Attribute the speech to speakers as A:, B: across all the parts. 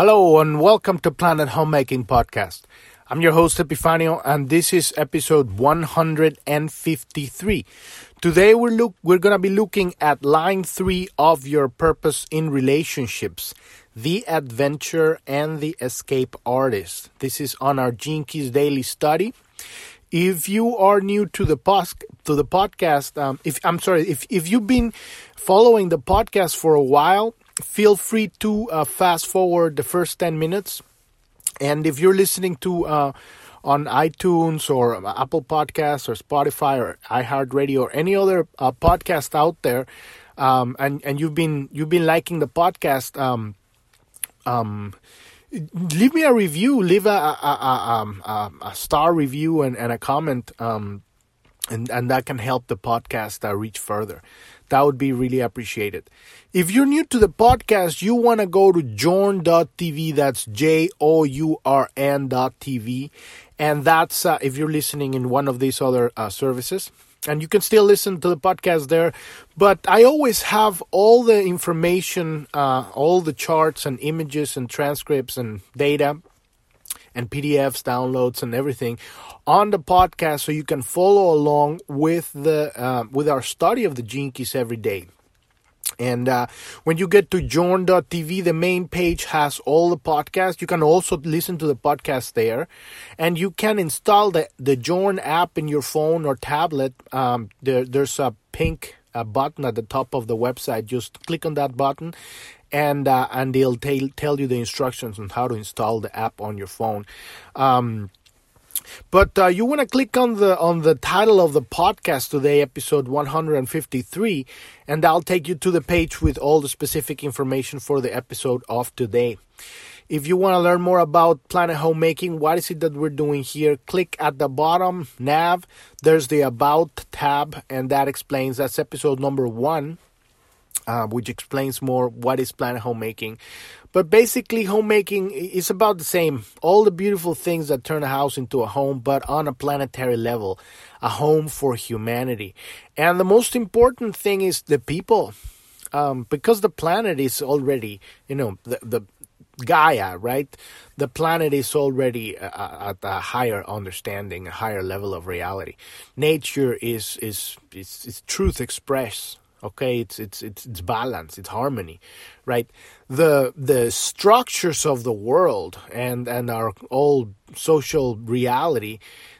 A: Hello and welcome to Planet Homemaking Podcast. I'm your host Epifanio and this is episode 153. Today we're look we're going to be looking at line 3 of your purpose in relationships, the adventure and the escape artist. This is on our Keys daily study. If you are new to the pos- to the podcast, um, if I'm sorry, if if you've been following the podcast for a while, feel free to uh, fast forward the first 10 minutes. And if you're listening to uh, on iTunes or Apple Podcasts or Spotify or iHeartRadio or any other uh, podcast out there, um, and and you've been you've been liking the podcast, um, um, leave me a review, leave a a, a, um, a, a star review and, and a comment, um, and and that can help the podcast uh, reach further. That would be really appreciated. If you're new to the podcast, you want to go to journ.tv. That's J O U R N.tv. And that's uh, if you're listening in one of these other uh, services. And you can still listen to the podcast there. But I always have all the information, uh, all the charts and images and transcripts and data and PDFs, downloads, and everything on the podcast, so you can follow along with the uh, with our study of the Keys every day. And uh, when you get to journ.tv, the main page has all the podcasts. You can also listen to the podcast there. And you can install the, the Journ app in your phone or tablet. Um, there, there's a pink uh, button at the top of the website. Just click on that button and uh, and they'll tell tell you the instructions on how to install the app on your phone. Um, but uh, you want to click on the on the title of the podcast today, episode 153, and that'll take you to the page with all the specific information for the episode of today. If you want to learn more about Planet Homemaking, what is it that we're doing here? Click at the bottom nav. There's the About tab, and that explains that's episode number one uh, which explains more what is planet homemaking. But basically, homemaking is about the same. All the beautiful things that turn a house into a home, but on a planetary level, a home for humanity. And the most important thing is the people, um, because the planet is already, you know, the, the Gaia, right? The planet is already uh, at a higher understanding, a higher level of reality. Nature is is is, is truth expressed okay it's it's it's, it's balance it's harmony right? The the structures of the world and and our old social reality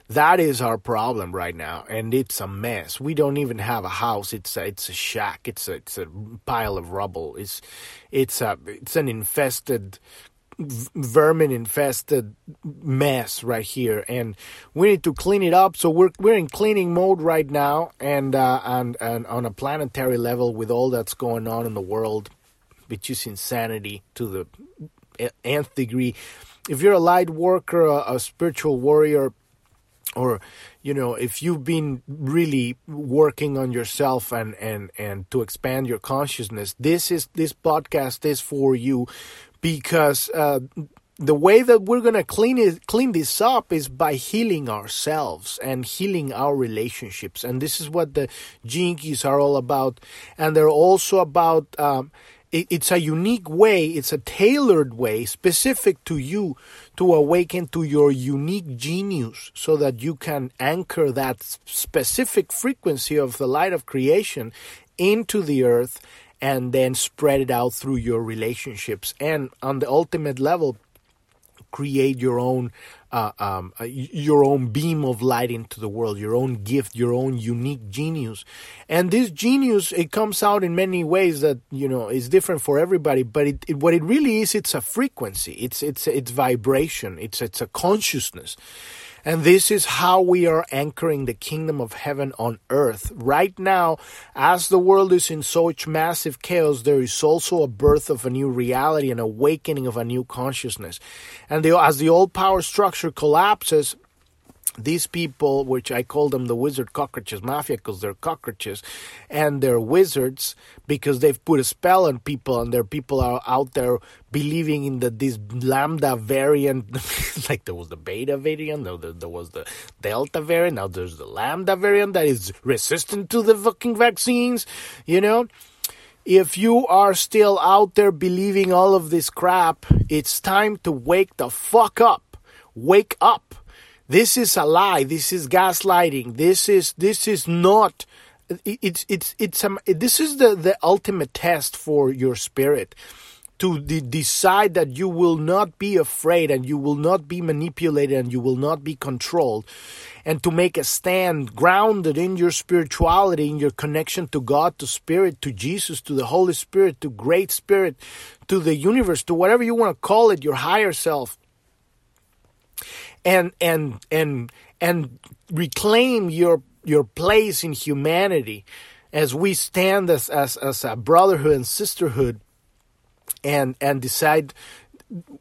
A: that is our problem right now and it's a mess. We don't even have a house. It's a, it's a shack. It's a, it's a pile of rubble. It's it's a it's an infested vermin infested mess right here and we need to clean it up. So we're we're in cleaning mode right now and uh, and and on a planetary level with all that's going on in the world which is insanity to the nth degree. If you're a light worker a, a spiritual warrior or you know if you've been really working on yourself and and and to expand your consciousness this is this podcast is for you because uh, the way that we're gonna clean it, clean this up is by healing ourselves and healing our relationships, and this is what the Keys are all about. And they're also about. Um, it, it's a unique way. It's a tailored way, specific to you, to awaken to your unique genius, so that you can anchor that specific frequency of the light of creation into the earth and then spread it out through your relationships and on the ultimate level create your own uh, um, uh, your own beam of light into the world, your own gift, your own unique genius. And this genius, it comes out in many ways that you know is different for everybody. But it, it, what it really is, it's a frequency. It's it's it's vibration. It's it's a consciousness. And this is how we are anchoring the kingdom of heaven on earth. Right now, as the world is in such massive chaos, there is also a birth of a new reality, an awakening of a new consciousness. And the, as the old power structure collapses, these people, which I call them the wizard cockroaches mafia because they're cockroaches and they're wizards because they've put a spell on people and their people are out there believing in the this lambda variant like there was the beta variant now there, there was the delta variant now there's the lambda variant that is resistant to the fucking vaccines you know if you are still out there believing all of this crap, it's time to wake the fuck up. Wake up. This is a lie. This is gaslighting. This is this is not it's it's it's um, this is the the ultimate test for your spirit to de- decide that you will not be afraid and you will not be manipulated and you will not be controlled and to make a stand grounded in your spirituality in your connection to God to spirit to Jesus to the Holy Spirit to great spirit to the universe to whatever you want to call it your higher self and and and and reclaim your your place in humanity as we stand as, as, as a brotherhood and sisterhood and and decide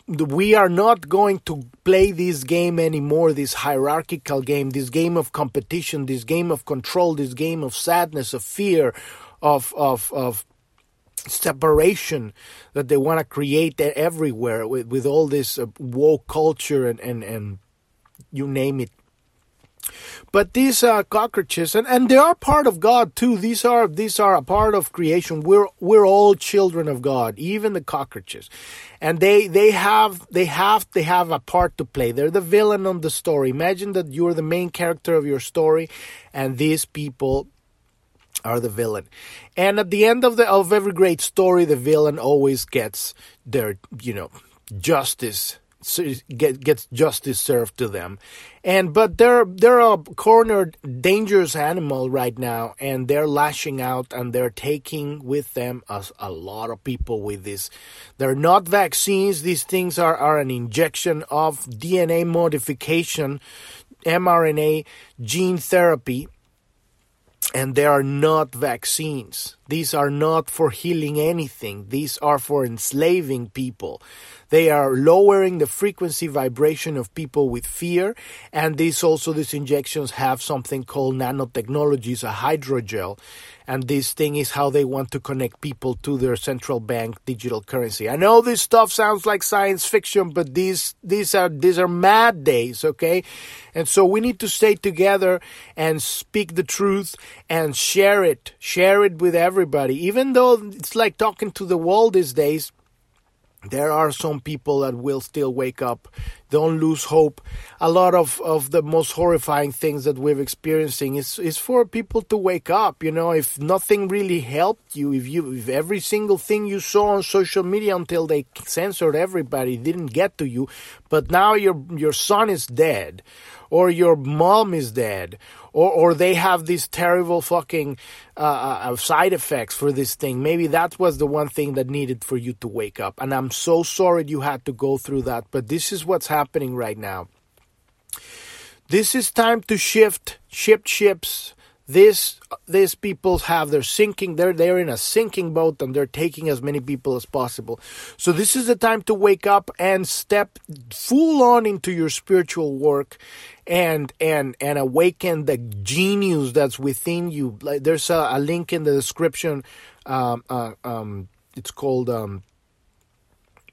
A: we are not going to play this game anymore this hierarchical game this game of competition this game of control this game of sadness of fear of of of separation that they want to create everywhere with, with all this uh, woke culture and, and, and you name it but these uh, cockroaches, and, and they are part of God too. These are these are a part of creation. We're we're all children of God, even the cockroaches, and they they have they have they have a part to play. They're the villain on the story. Imagine that you're the main character of your story, and these people are the villain. And at the end of the of every great story, the villain always gets their you know justice get gets justice served to them. And but they're they're a cornered dangerous animal right now and they're lashing out and they're taking with them a, a lot of people with this. They're not vaccines. These things are, are an injection of dna modification mrna gene therapy and they are not vaccines. These are not for healing anything. These are for enslaving people. They are lowering the frequency vibration of people with fear. And these also, these injections have something called nanotechnologies, a hydrogel. And this thing is how they want to connect people to their central bank digital currency. I know this stuff sounds like science fiction, but these, these are, these are mad days, okay? And so we need to stay together and speak the truth and share it. Share it with everybody. Even though it's like talking to the wall these days, there are some people that will still wake up. Don't lose hope. A lot of, of the most horrifying things that we're experiencing is, is for people to wake up. You know if nothing really helped you if you if every single thing you saw on social media until they censored everybody didn't get to you but now your your son is dead or your mom is dead or or they have these terrible fucking uh, uh, side effects for this thing. Maybe that was the one thing that needed for you to wake up. And I'm so sorry you had to go through that, but this is what's happening right now. This is time to shift, shift ships, this these people have they're sinking they're they're in a sinking boat and they're taking as many people as possible. So this is the time to wake up and step full on into your spiritual work and and and awaken the genius that's within you. Like there's a, a link in the description um, uh, um, it's called um,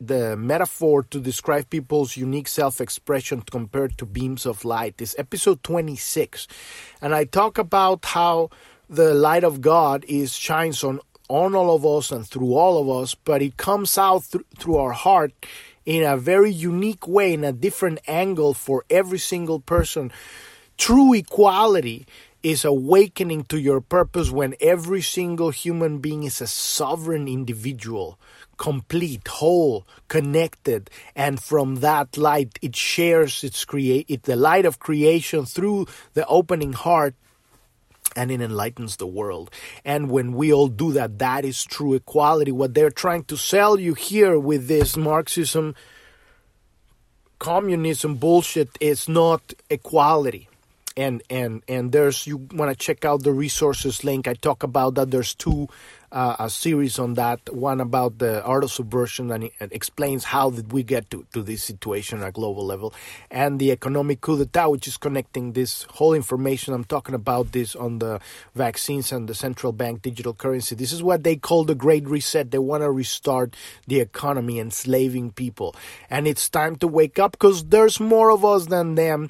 A: the metaphor to describe people's unique self expression compared to beams of light is episode 26. And I talk about how the light of God is shines on, on all of us and through all of us, but it comes out th- through our heart in a very unique way, in a different angle for every single person. True equality is awakening to your purpose when every single human being is a sovereign individual complete, whole, connected, and from that light it shares its create it, the light of creation through the opening heart and it enlightens the world. And when we all do that, that is true equality. What they're trying to sell you here with this Marxism, communism bullshit is not equality. And and and there's you want to check out the resources link. I talk about that. There's two uh, a series on that, one about the art of subversion, and it explains how did we get to, to this situation at a global level, and the economic coup d'etat, which is connecting this whole information. I'm talking about this on the vaccines and the central bank digital currency. This is what they call the Great Reset. They want to restart the economy, enslaving people, and it's time to wake up because there's more of us than them.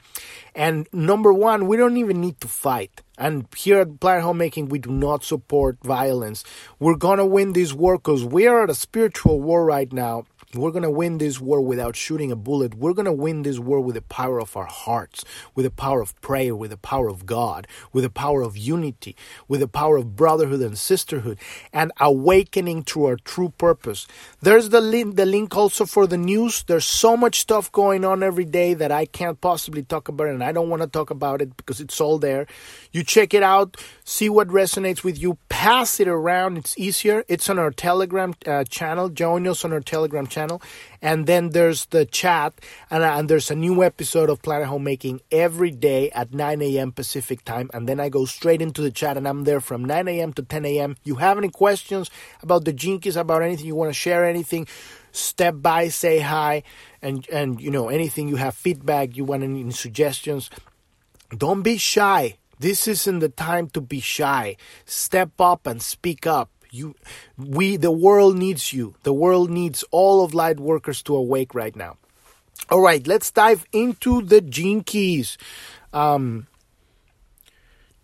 A: And number one, we don't even need to fight And here at Planet Homemaking, we do not support violence. We're going to win this war because we are at a spiritual war right now we're going to win this war without shooting a bullet. We're going to win this war with the power of our hearts, with the power of prayer, with the power of God, with the power of unity, with the power of brotherhood and sisterhood, and awakening to our true purpose. There's the link, the link also for the news. There's so much stuff going on every day that I can't possibly talk about, and I don't want to talk about it because it's all there. You check it out, see what resonates with you, pass it around. It's easier. It's on our Telegram uh, channel. Join us on our Telegram channel channel. And then there's the chat, and, uh, and there's a new episode of Planet Homemaking every day at 9 a.m. Pacific time. And then I go straight into the chat, and I'm there from 9 a.m. to 10 a.m. You have any questions about the Gene Keys, about anything you want to share, anything? Step by, say hi, and and you know anything you have feedback, you want any suggestions. Don't be shy. This isn't the time to be shy. Step up and speak up. You, we, the world needs you. The world needs all of light workers to awake right now. All right, let's dive into the gene keys. Um,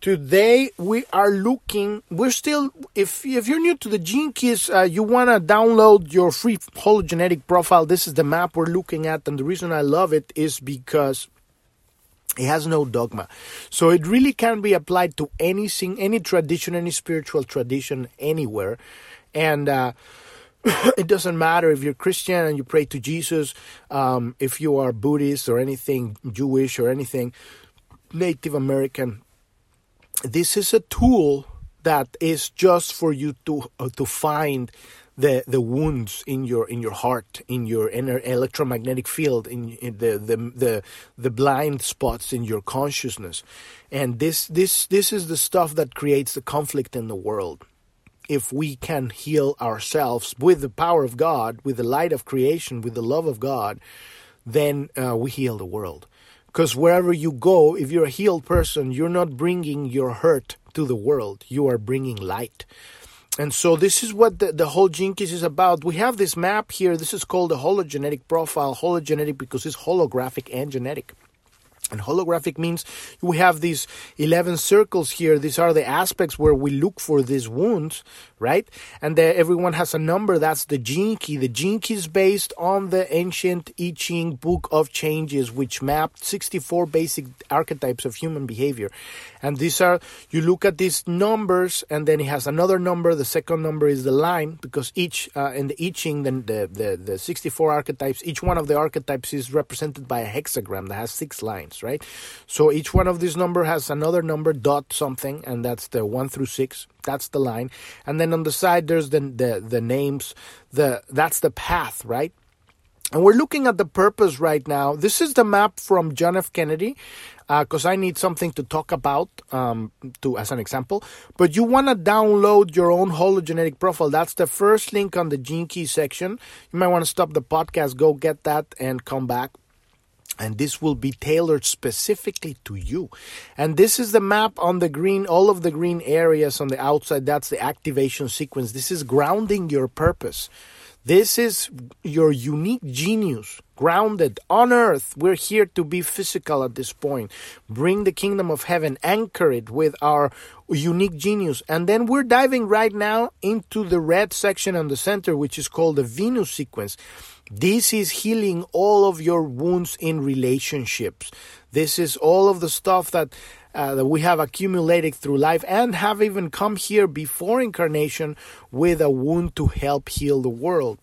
A: today we are looking. We're still, if if you're new to the gene keys, uh, you want to download your free hologenetic profile. This is the map we're looking at, and the reason I love it is because it has no dogma. So it really can be applied to anything, any tradition, any spiritual tradition, anywhere. And uh, it doesn't matter if you're Christian and you pray to Jesus, um, if you are Buddhist or anything Jewish or anything Native American. This is a tool that is just for you to uh, to find the the wounds in your in your heart, in your inner electromagnetic field, in, in the, the the the blind spots in your consciousness, and this this this is the stuff that creates the conflict in the world. If we can heal ourselves with the power of God, with the light of creation, with the love of God, then uh, we heal the world. Because wherever you go, if you're a healed person, you're not bringing your hurt to the world. You are bringing light. And so this is what the, the whole keys is about. We have this map here. This is called the hologenetic profile. Hologenetic because it's holographic and genetic. And holographic means we have these 11 circles here. These are the aspects where we look for these wounds, right? And the, everyone has a number. That's the gene key. The gene key is based on the ancient I Ching book of changes, which mapped 64 basic archetypes of human behavior. And these are, you look at these numbers and then it has another number. The second number is the line because each, uh, in the I Ching, the, the, the, the 64 archetypes, each one of the archetypes is represented by a hexagram that has six lines right? So each one of these number has another number dot something, and that's the one through six. That's the line, and then on the side there's the the, the names. The that's the path, right? And we're looking at the purpose right now. This is the map from John F. Kennedy, because uh, I need something to talk about um, to as an example. But you want to download your own hologenetic profile. That's the first link on the Gene Key section. You might want to stop the podcast, go get that, and come back and this will be tailored specifically to you. And this is the map on the green, all of the green areas on the outside. That's the activation sequence. This is grounding your purpose. This is your unique genius, grounded on earth. We're here to be physical at this point. Bring the kingdom of heaven, anchor it with our unique genius. And then we're diving right now into the red section on the center, which is called the Venus sequence. This is healing all of your wounds in relationships. This is all of the stuff that uh, that we have accumulated through life and have even come here before incarnation with a wound to help heal the world.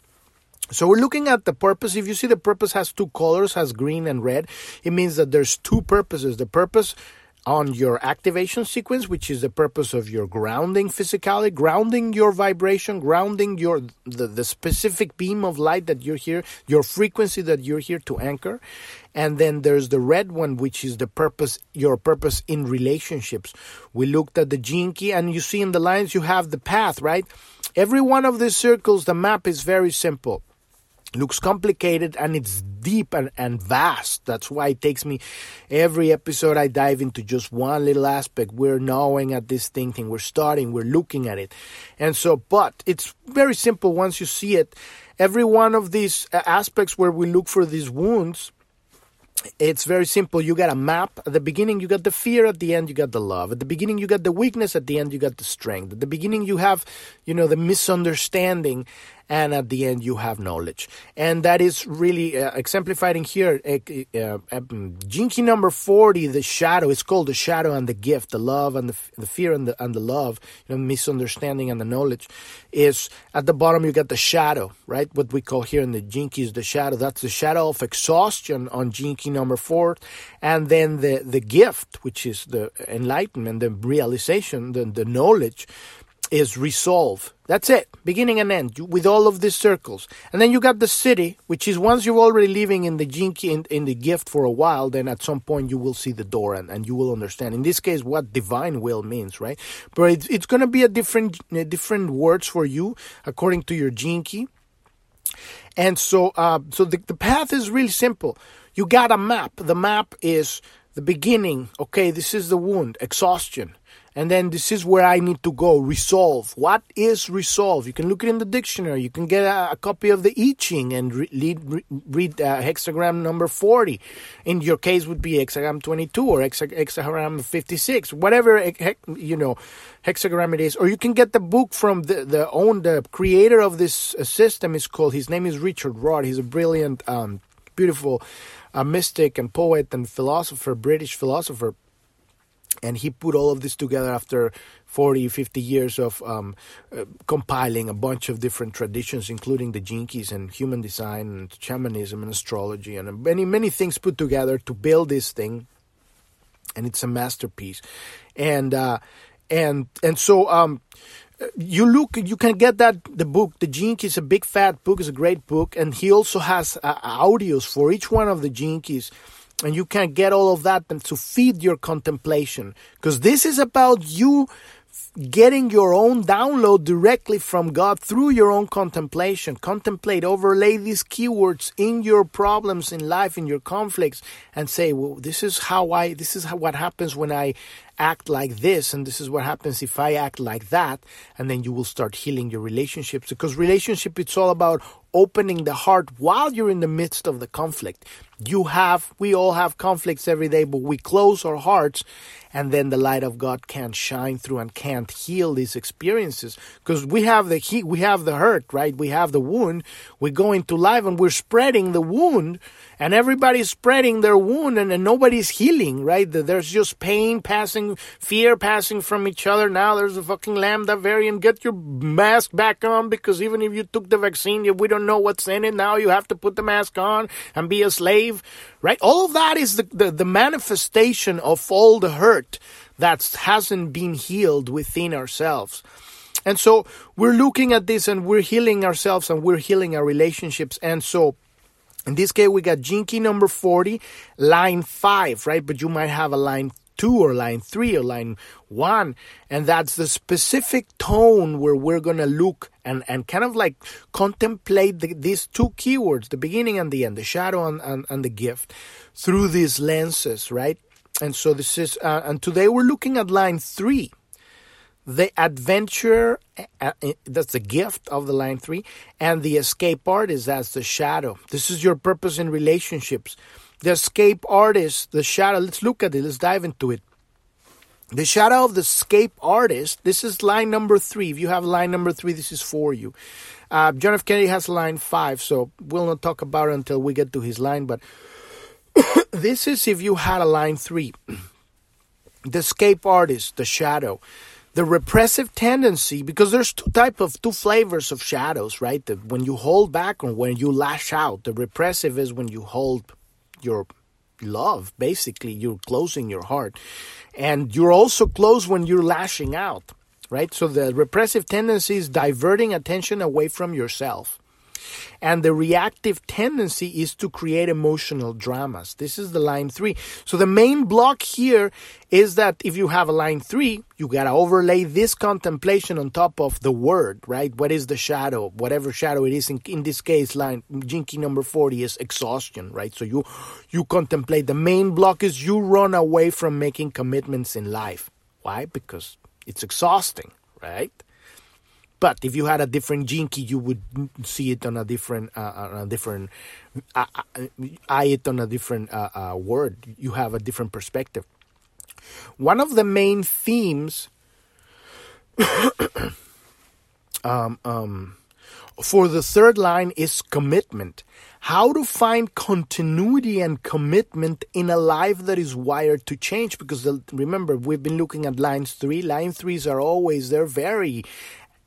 A: So we're looking at the purpose. If you see the purpose has two colors, has green and red, it means that there's two purposes. The purpose on your activation sequence, which is the purpose of your grounding physicality, grounding your vibration, grounding your the, the specific beam of light that you're here, your frequency that you're here to anchor. And then there's the red one, which is the purpose, your purpose in relationships. We looked at the key, and you see in the lines you have the path, right? Every one of these circles, the map is very simple looks complicated and it's deep and, and vast. That's why it takes me every episode I dive into just one little aspect. We're knowing at this thing, thing we're starting, we're looking at it. And so, but it's very simple once you see it. Every one of these uh, aspects where we look for these wounds it's very simple. You got a map. At the beginning, you got the fear. At the end, you got the love. At the beginning, you got the weakness. At the end, you got the strength. At the beginning, you have, you know, the misunderstanding and at the end you have knowledge. And that is really uh, exemplified in here. Uh, uh, um, number 40, the shadow, it's called the shadow and the gift, the love and the, the fear and the, and the love, you know, misunderstanding and the knowledge is at the bottom you get the shadow, right? What we call here in the Key is the shadow. That's the shadow of exhaustion on Key number four. And then the, the gift, which is the enlightenment, the realization, the, the knowledge is resolve. That's it, beginning and end, with all of these circles. And then you got the city, which is once you're already living in the Key, in, in the gift for a while, then at some point you will see the door and, and you will understand. In this case, what divine will means, right? But it's, it's going to be a different, different words for you according to your Key. And so, uh, so the, the path is really simple. You got a map. The map is the beginning. Okay, this is the wound, exhaustion and then this is where I need to go. Resolve. What is resolve? You can look it in the dictionary. You can get a, a copy of the I Ching and re- read, read uh, hexagram number 40. In your case, would be hexagram 22 or hexagram 56, whatever you know hexagram it is. Or you can get the book from the the own the creator of this uh, system is called. His name is Richard Rudd. He's a brilliant, um, beautiful, uh, mystic and poet and philosopher, British philosopher and he put all of this together after 40 50 years of um, uh, compiling a bunch of different traditions including the jinkies and human design and shamanism and astrology and many many things put together to build this thing. And it's a masterpiece. And uh, and and so um, you look you can get that the book the jinkies keys a big fat book is a great book. And he also has uh, audios for each one of the keys and you can get all of that and to feed your contemplation because this is about you getting your own download directly from God through your own contemplation. Contemplate, overlay these keywords in your problems in life, in your conflicts, and say, well, this is how I, this is how, what happens when I act like this, and this is what happens if I act like that. And then you will start healing your relationships because relationship, it's all about opening the heart while you're in the midst of the conflict. You have, we all have conflicts every day, but we close our hearts and then the light of God can't shine through and can't heal these experiences because we have the heat, we have the hurt, right? We have the wound. We go into life and we're spreading the wound and everybody's spreading their wound and, and nobody's healing, right? There's just pain passing, fear passing from each other. Now there's a fucking lambda variant. Get your mask back on because even if you took the vaccine, we don't know what's in it. Now you have to put the mask on and be a slave, right? All of that is the, the, the manifestation of all the hurt that hasn't been healed within ourselves. And so we're looking at this and we're healing ourselves and we're healing our relationships. And so in this case, we got Gene Key number 40, line 5, right? But you might have a line 2 or line 3 or line 1. And that's the specific tone where we're going to look and, and kind of like contemplate the, these two keywords, the beginning and the end, the shadow and, and, and the gift, through these lenses, right? And so this is, uh, and today we're looking at line 3 the adventure uh, uh, that's the gift of the line three and the escape artist that's the shadow this is your purpose in relationships the escape artist the shadow let's look at it let's dive into it. The shadow of the escape artist this is line number three. If you have line number three this is for you. Uh, john f. Kennedy has line five so we'll not talk about it until we get to his line but this is if you had a line three. The escape artist the shadow. The repressive tendency because there's two type of two flavors of shadows right? The, when you hold back or when you lash out the repressive is when you hold your love basically you're closing your heart. And you're also closed when you're lashing out right? So the repressive tendency is diverting attention away from yourself and the reactive tendency is to create emotional dramas. This is the line three. So the main block here is that if you have a line three, you gotta overlay this contemplation on top of the word, right? What is the shadow? Whatever shadow it is. In, in this case, line Key number 40 is exhaustion, right? So you, you contemplate. The main block is you run away from making commitments in life. Why? Because it's exhausting, right? But if you had a different key, you would see it on a different, uh, on a different, uh, uh, eye it on a different uh, uh, word. You have a different perspective. One of the main themes um, um, for the third line is commitment. How to find continuity and commitment in a life that is wired to change. Because the, remember, we've been looking at lines three. Line threes are always, they're very,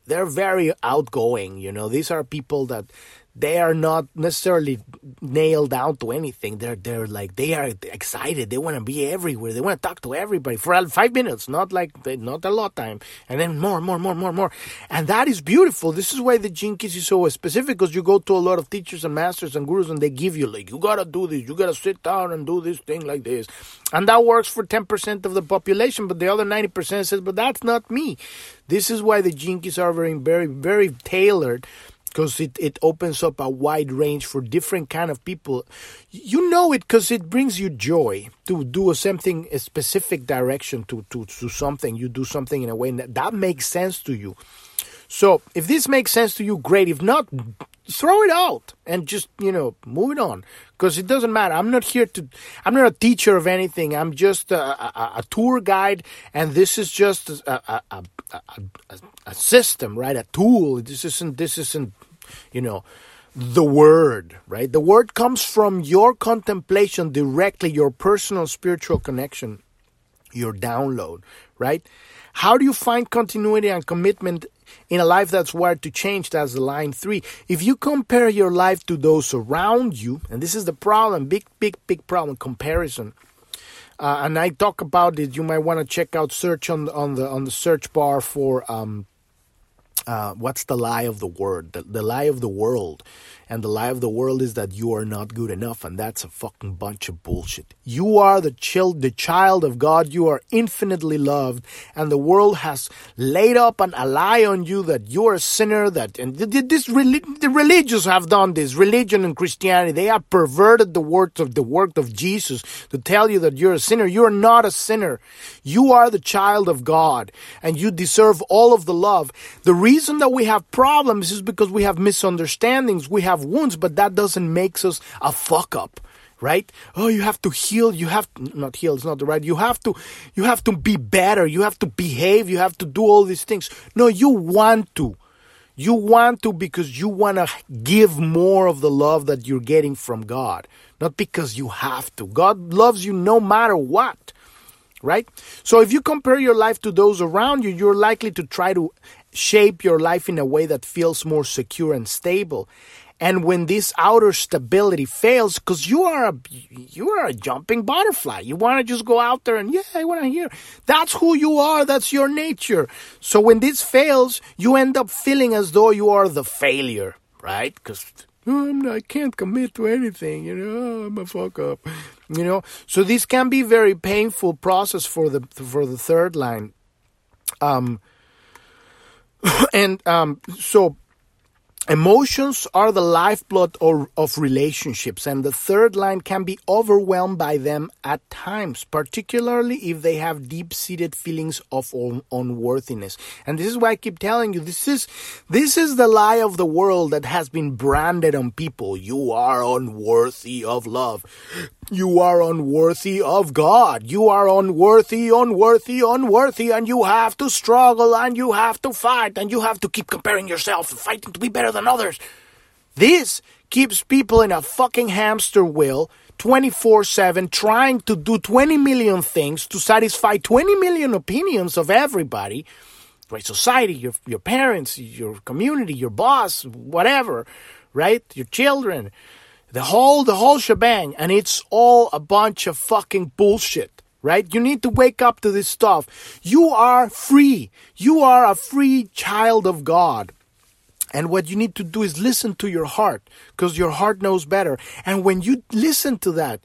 A: they're very outgoing. You know, these are people that they are not necessarily nailed down to anything. They're they're like they are excited. They want to be everywhere. They want to talk to everybody for five minutes, not like not a lot of time, and then more, more, more, more, more. And that is beautiful. This is why the Keys is so specific because you go to a lot of teachers and masters and gurus, and they give you like you gotta do this, you gotta sit down and do this thing like this, and that works for ten percent of the population, but the other ninety percent says, but that's not me. This is why the Keys are very, very, very tailored because it, it opens up a wide range for different kind of people. You know it because it brings you joy to do something a specific direction to, to, to something. You do something in a way that, that makes sense to you. So if this makes sense to you great. If not throw it out and just you know move it on. Because it doesn't matter. I'm not here to i'm not a teacher of anything. I'm just a, a, a tour guide and this is just a, a, a, system right? A tool. This isn't this isn't you know the word right the word comes from your contemplation directly your personal spiritual connection your download right how do you find continuity and commitment in a life that's wired to change. That's the line three. If you compare your life to those around you, and this is the problem, big, big, big problem, comparison. Uh, and I talk about it. You might want to check out search on the, on the on the search bar for um, uh, what's the lie of the word, the, the lie of the world. And the lie of the world is that you are not good enough, and that's a fucking bunch of bullshit. You are the child, the child of God. You are infinitely loved, and the world has laid up an, a lie on you that you are a sinner. That and this the religious have done this. Religion and Christianity they have perverted the words of the work of Jesus to tell you that you're a sinner. You are not a sinner. You are the child of God, and you deserve all of the love. The reason that we have problems is because we have misunderstandings. We have wounds, but that doesn't make us a fuck up right? Oh you have to heal you have to, not heal it's not the right you have to you have to be better you have to behave you have to do all these things. No you want to. You want to because you want to give more of the love that you're getting from god not because you have to. God loves you no matter what right? So if you compare your life to those around you you're likely to try to shape your life in a way that feels more secure and stable and when this outer stability fails, because you are a you are a jumping butterfly, you want to just go out there and yeah, I want to hear. That's who you are. That's your nature. So when this fails, you end up feeling as though you are the failure, right? Because oh, I can't commit to anything, you know. I'm a fuck up, you know. So this can be very painful process for the for the third line. Um, and um, so Emotions are the lifeblood of relationships, and the third line can be overwhelmed by them at times, particularly if they have deep seated feelings of unworthiness. And this is why I keep telling you this is this is the lie of the world that has been branded on people. You are unworthy of love. You are unworthy of God. You are unworthy, unworthy, unworthy, and you have to struggle and you have to fight and you have to keep comparing yourself, fighting to be better than others. This keeps people in a fucking hamster wheel 24 7 trying to do 20 million things to satisfy 20 million opinions of everybody right society your your parents your community your boss whatever right your children the whole the whole shebang and it's all a bunch of fucking bullshit right? You need to wake up to this stuff. You are free. You are a free child of god. And what you need to do is listen to your heart because your heart knows better. And when you listen to that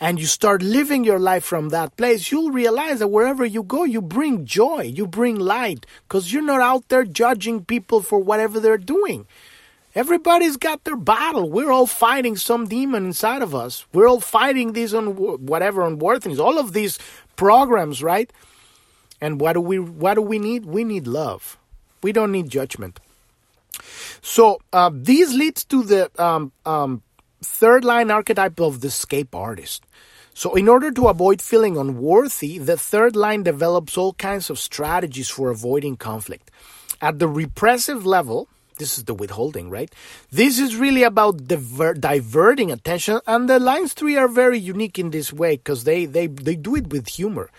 A: and you start living your life from that place you'll realize that wherever you go you bring joy you bring light because you're not out there judging people for whatever they're doing Everybody's got their battle. We're all fighting some demon inside of us. We're all fighting these on whatever unworthiness. All of these programs, right? And what do we what do we need? We need love. We don't need judgment. So uh, this leads to the um, um, third line archetype of the escape artist. So, in order to avoid feeling unworthy, the third line develops all kinds of strategies for avoiding conflict. At the repressive level, this is the withholding, right? This is really about diver- diverting attention, and the lines three are very unique in this way because they, they, they do it with humor.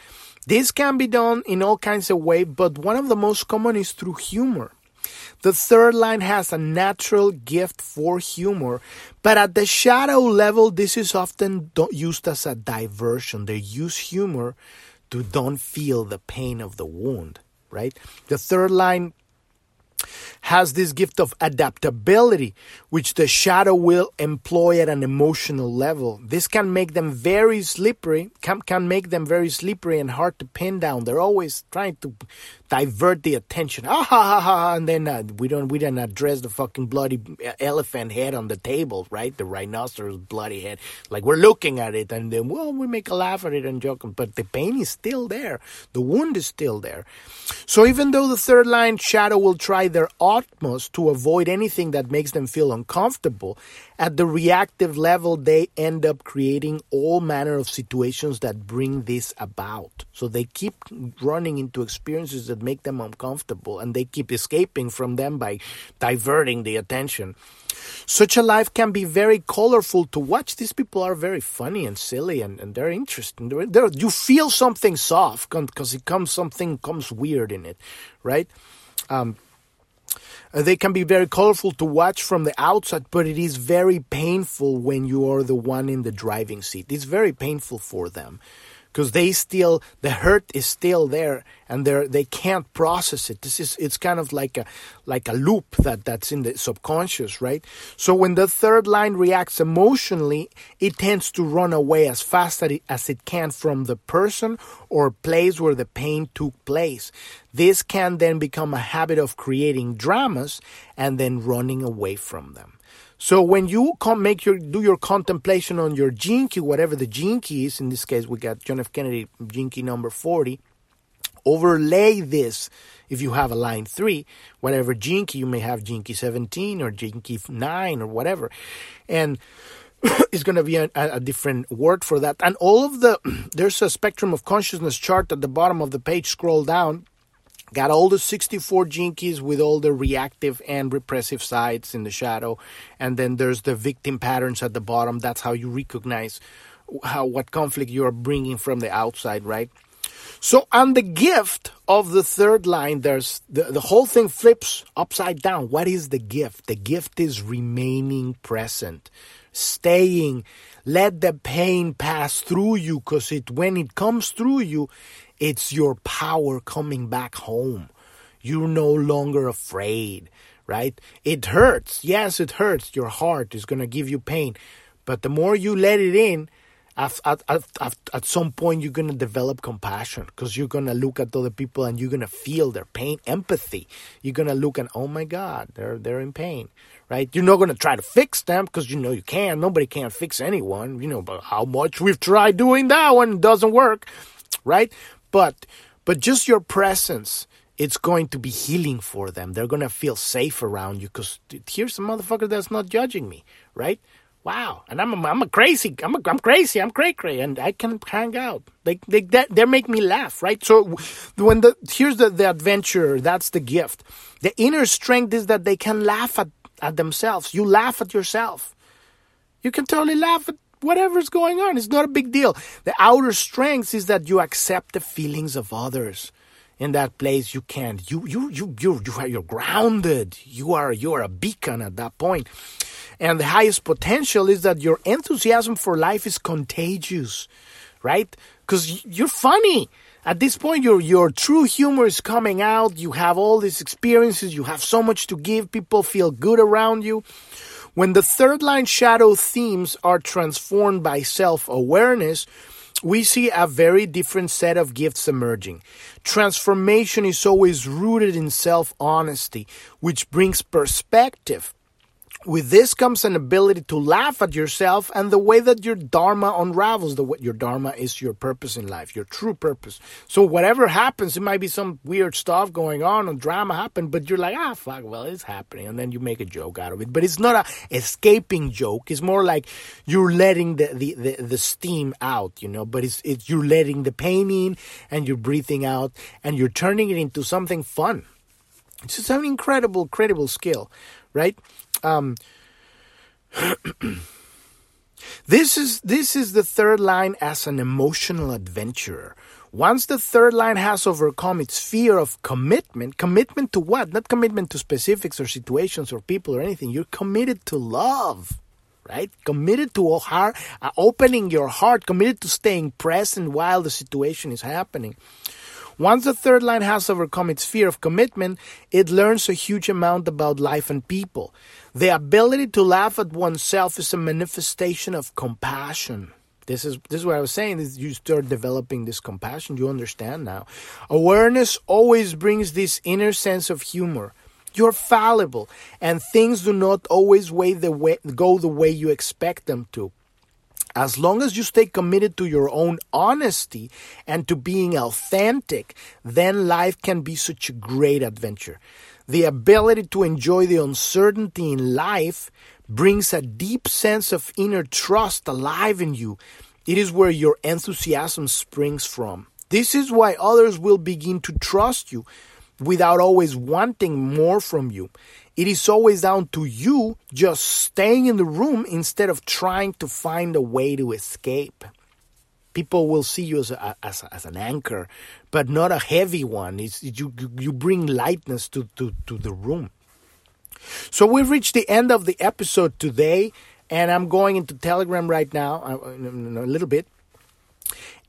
A: This can be done in all kinds of ways, but one of the most common is through humor. The third line has a natural gift for humor, but at the shadow level, this is often used as a diversion. They use humor to don't feel the pain of the wound, right? The third line has this gift of adaptability, which the shadow will employ at an emotional level. This can make them very slippery, can, can make them very slippery and hard to pin down. They're always trying to divert the attention. Ah ha ha ha! And then uh, we don't we don't address the fucking bloody elephant head on the table, right? The rhinoceros bloody head. Like we're looking at it, and then well, we make a laugh at it and joke, but the pain is still there. The wound is still there. So even though the third line shadow will try their utmost to avoid anything that makes them feel uncomfortable, at the reactive level, they end up creating all manner of situations that bring this about. So they keep running into experiences that make them uncomfortable and they keep escaping from them by diverting the attention. Such a life can be very colorful to watch. These people are very funny and silly and, and they're interesting. They're, they're, you feel something soft because it comes something comes weird in it, right? Um, Uh, they can be very colorful to watch from the outside, but it is very painful when you are the one in the driving seat. It's very painful for them because they still the hurt is still there and they they can't process it. This is it's kind of like a like a loop that that's in the subconscious right? So when the third line reacts emotionally it tends to run away as fast as it as it can from the person or place where the pain took place. This can then become a habit of creating dramas and then running away from them so when you come make your do your contemplation on your key, whatever the key is, in this case we got John F. Kennedy key number 40, overlay this if you have a line 3, whatever key you may have key 17 or key 9 or whatever. And it's going to be a, a, different word for that. And all of the, there's a spectrum of consciousness chart at the bottom of the page. Scroll down Got all the 64 Gene Keys with all the reactive and repressive sides in the shadow. And then there's the victim patterns at the bottom. That's how you recognize how what conflict you're bringing from the outside, right? So on the gift of the third line, there's the, the whole thing flips upside down. What is the gift? The gift is remaining present, staying. Let the pain pass through you because it when it comes through you, it's your power coming back home. You're no longer afraid, right? It hurts. Yes, it hurts. Your heart is going to give you pain. But the more you let it in, at, at, at, at some point you're going to develop compassion because you're going to look at other people and you're going to feel their pain empathy you're going to look and oh my god they're they're in pain right you're not going to try to fix them because you know you can nobody can fix anyone you know but how much we've tried doing that one it doesn't work right but but just your presence it's going to be healing for them. They're going to feel safe around you because here's a motherfucker that's not judging me right? Wow. And i'm a, I'm a crazy i'm a, i'm crazy i'm cray cray and i can hang out. They they they make me laugh right? So when the here's the the adventure that's the gift. The inner strength is that they can laugh at at themselves. You laugh at yourself. You can totally laugh at whatever's going on. It's not a big deal. The outer strength is that you accept the feelings of others. In that place, you can't. You you you you you are you're grounded. You are you are a beacon at that point. And the highest potential is that your enthusiasm for life is contagious, right? Because you're funny. At this point, your your true humor is coming out. You have all these experiences. You have so much to give. People feel good around you. When the third line shadow themes are transformed by self awareness, we see a very different set of gifts emerging. Transformation is always rooted in self honesty, which brings perspective with this comes an ability to laugh at yourself and the way that your dharma unravels. The what your dharma is your purpose in life, your true purpose. So whatever happens, it might be some weird stuff going on and drama happen, but you're like, ah, fuck, well, it's happening, and then you make a joke out of it. But it's not a escaping joke. It's more like you're letting the the, the, the steam out, you know. But it's it's you're letting the pain in and you're breathing out and you're turning it into something fun. It's just an incredible, incredible skill, right? Um, this is this is the third line as an emotional adventurer. Once the third line has overcome its fear of commitment, commitment to what? Not commitment to specifics or situations or people or anything. You're committed to love, right? Committed to heart, uh, opening your heart, committed to staying present while the situation is happening. Once the third line has overcome its fear of commitment, it learns a huge amount about life and people. The ability to laugh at oneself is a manifestation of compassion. This is this is what I was saying. Is you start developing this compassion. You understand now. Awareness always brings this inner sense of humor. You're fallible, and things do not always way the way, go the way you expect them to. As long as you stay committed to your own honesty and to being authentic, then life can be such a great adventure. The ability to enjoy the uncertainty in life brings a deep sense of inner trust alive in you. It is where your enthusiasm springs from. This is why others will begin to trust you without always wanting more from you. It is always down to you just staying in the room instead of trying to find a way to escape. People will see you as, a, as, as an anchor, but not a heavy one. It's, you, you bring lightness to, to, to the room. So we've reached the end of the episode today, and I'm going into Telegram right now uh, in a little bit.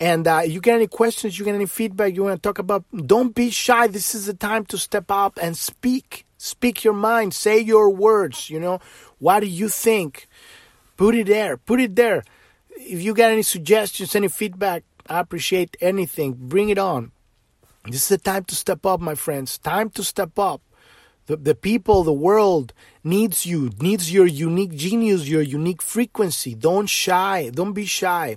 A: And uh, you get any questions, you get any feedback you want to talk about, don't be shy. This is the time to step up and speak. Speak your mind. Say your words. You know, what do you think? Put it there. Put it there. If you got any suggestions, any feedback, I appreciate anything. Bring it on. This is the time to step up, my friends. Time to step up. The, the people, the world needs you, needs your unique genius, your unique frequency. Don't shy. Don't be shy.